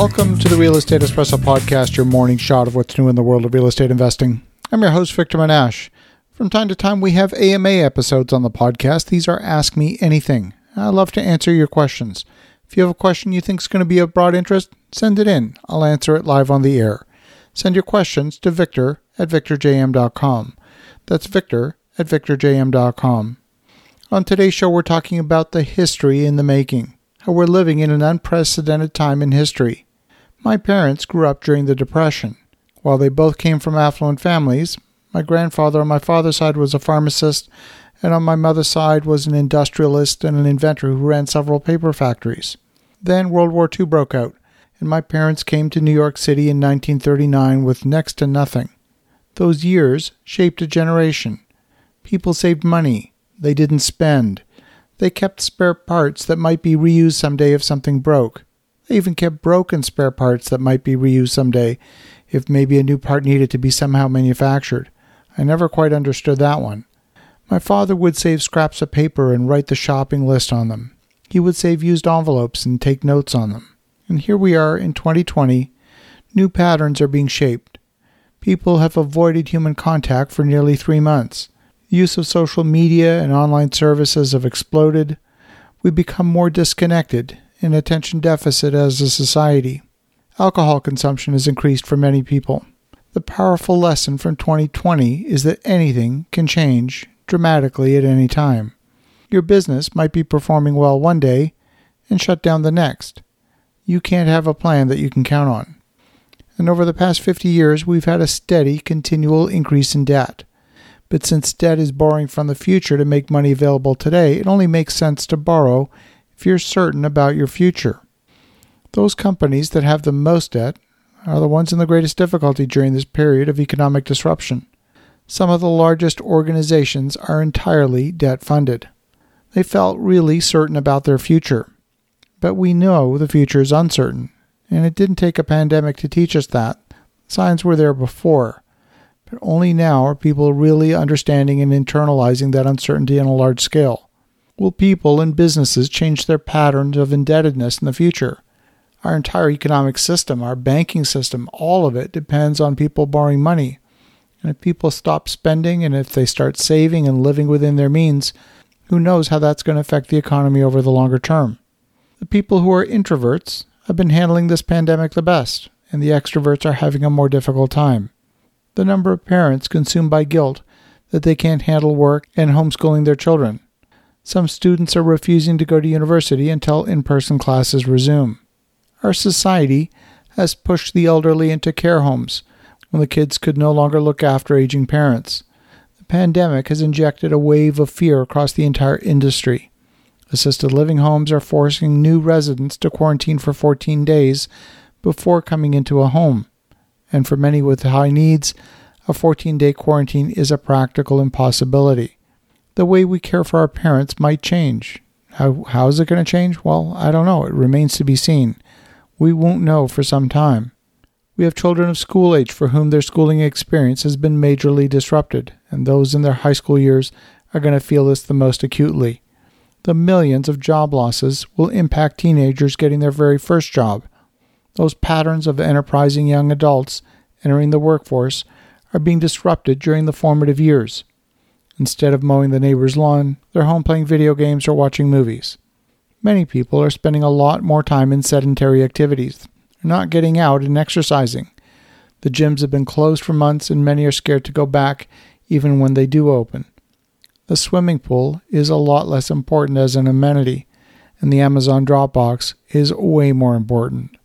Welcome to the Real Estate Espresso Podcast, your morning shot of what's new in the world of real estate investing. I'm your host, Victor Menasce. From time to time, we have AMA episodes on the podcast. These are Ask Me Anything. I love to answer your questions. If you have a question you think is going to be of broad interest, send it in. I'll answer it live on the air. Send your questions to victor at victorjm.com. That's victor at victorjm.com. On today's show, we're talking about the history in the making, how we're living in an unprecedented time in history. My parents grew up during the Depression. While they both came from affluent families, my grandfather on my father's side was a pharmacist, and on my mother's side was an industrialist and an inventor who ran several paper factories. Then World War II broke out, and my parents came to New York City in 1939 with next to nothing. Those years shaped a generation. People saved money. They didn't spend. They kept spare parts that might be reused someday if something broke. They even kept broken spare parts that might be reused someday if maybe a new part needed to be somehow manufactured. I never quite understood that one. My father would save scraps of paper and write the shopping list on them. He would save used envelopes and take notes on them. And here we are in 2020. New patterns are being shaped. People have avoided human contact for nearly three months. use of social media and online services have exploded. We become more disconnected in attention deficit as a society. Alcohol consumption has increased for many people. The powerful lesson from 2020 is that anything can change dramatically at any time. Your business might be performing well one day and shut down the next. You can't have a plan that you can count on. And over the past 50 years, we've had a steady, continual increase in debt. But since debt is borrowing from the future to make money available today, it only makes sense to borrow if you're certain about your future. Those companies that have the most debt are the ones in the greatest difficulty during this period of economic disruption. Some of the largest organizations are entirely debt funded. They felt really certain about their future. But we know the future is uncertain, and it didn't take a pandemic to teach us that. Signs were there before. But only now are people really understanding and internalizing that uncertainty on a large scale. Will people and businesses change their patterns of indebtedness in the future? Our entire economic system, our banking system, all of it depends on people borrowing money. And if people stop spending and if they start saving and living within their means, who knows how that's going to affect the economy over the longer term? The people who are introverts have been handling this pandemic the best, and the extroverts are having a more difficult time. The number of parents consumed by guilt that they can't handle work and homeschooling their children some students are refusing to go to university until in person classes resume. Our society has pushed the elderly into care homes when the kids could no longer look after aging parents. The pandemic has injected a wave of fear across the entire industry. Assisted living homes are forcing new residents to quarantine for 14 days before coming into a home. And for many with high needs, a 14 day quarantine is a practical impossibility the way we care for our parents might change. How, how is it going to change? Well, I don't know. It remains to be seen. We won't know for some time. We have children of school age for whom their schooling experience has been majorly disrupted, and those in their high school years are going to feel this the most acutely. The millions of job losses will impact teenagers getting their very first job. Those patterns of enterprising young adults entering the workforce are being disrupted during the formative years. Instead of mowing the neighbor's lawn, they're home playing video games or watching movies. Many people are spending a lot more time in sedentary activities. Not getting out and exercising. The gyms have been closed for months and many are scared to go back even when they do open. The swimming pool is a lot less important as an amenity, and the Amazon Dropbox is way more important.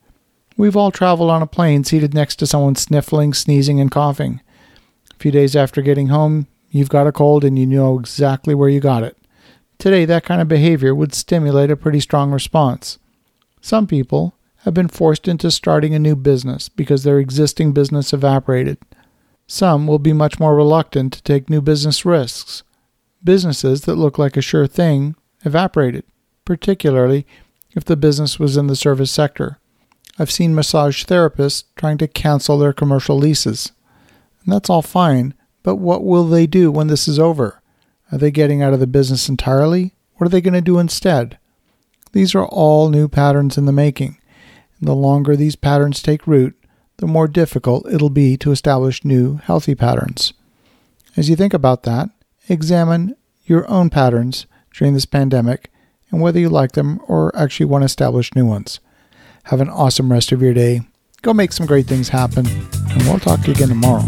We've all traveled on a plane seated next to someone sniffling, sneezing, and coughing. A few days after getting home, You've got a cold and you know exactly where you got it. Today, that kind of behavior would stimulate a pretty strong response. Some people have been forced into starting a new business because their existing business evaporated. Some will be much more reluctant to take new business risks. Businesses that look like a sure thing evaporated, particularly if the business was in the service sector. I've seen massage therapists trying to cancel their commercial leases. And that's all fine but what will they do when this is over? Are they getting out of the business entirely? What are they going to do instead? These are all new patterns in the making, And the longer these patterns take root, the more difficult it'll be to establish new, healthy patterns. As you think about that, examine your own patterns during this pandemic and whether you like them or actually want to establish new ones. Have an awesome rest of your day. Go make some great things happen, and we'll talk to you again tomorrow.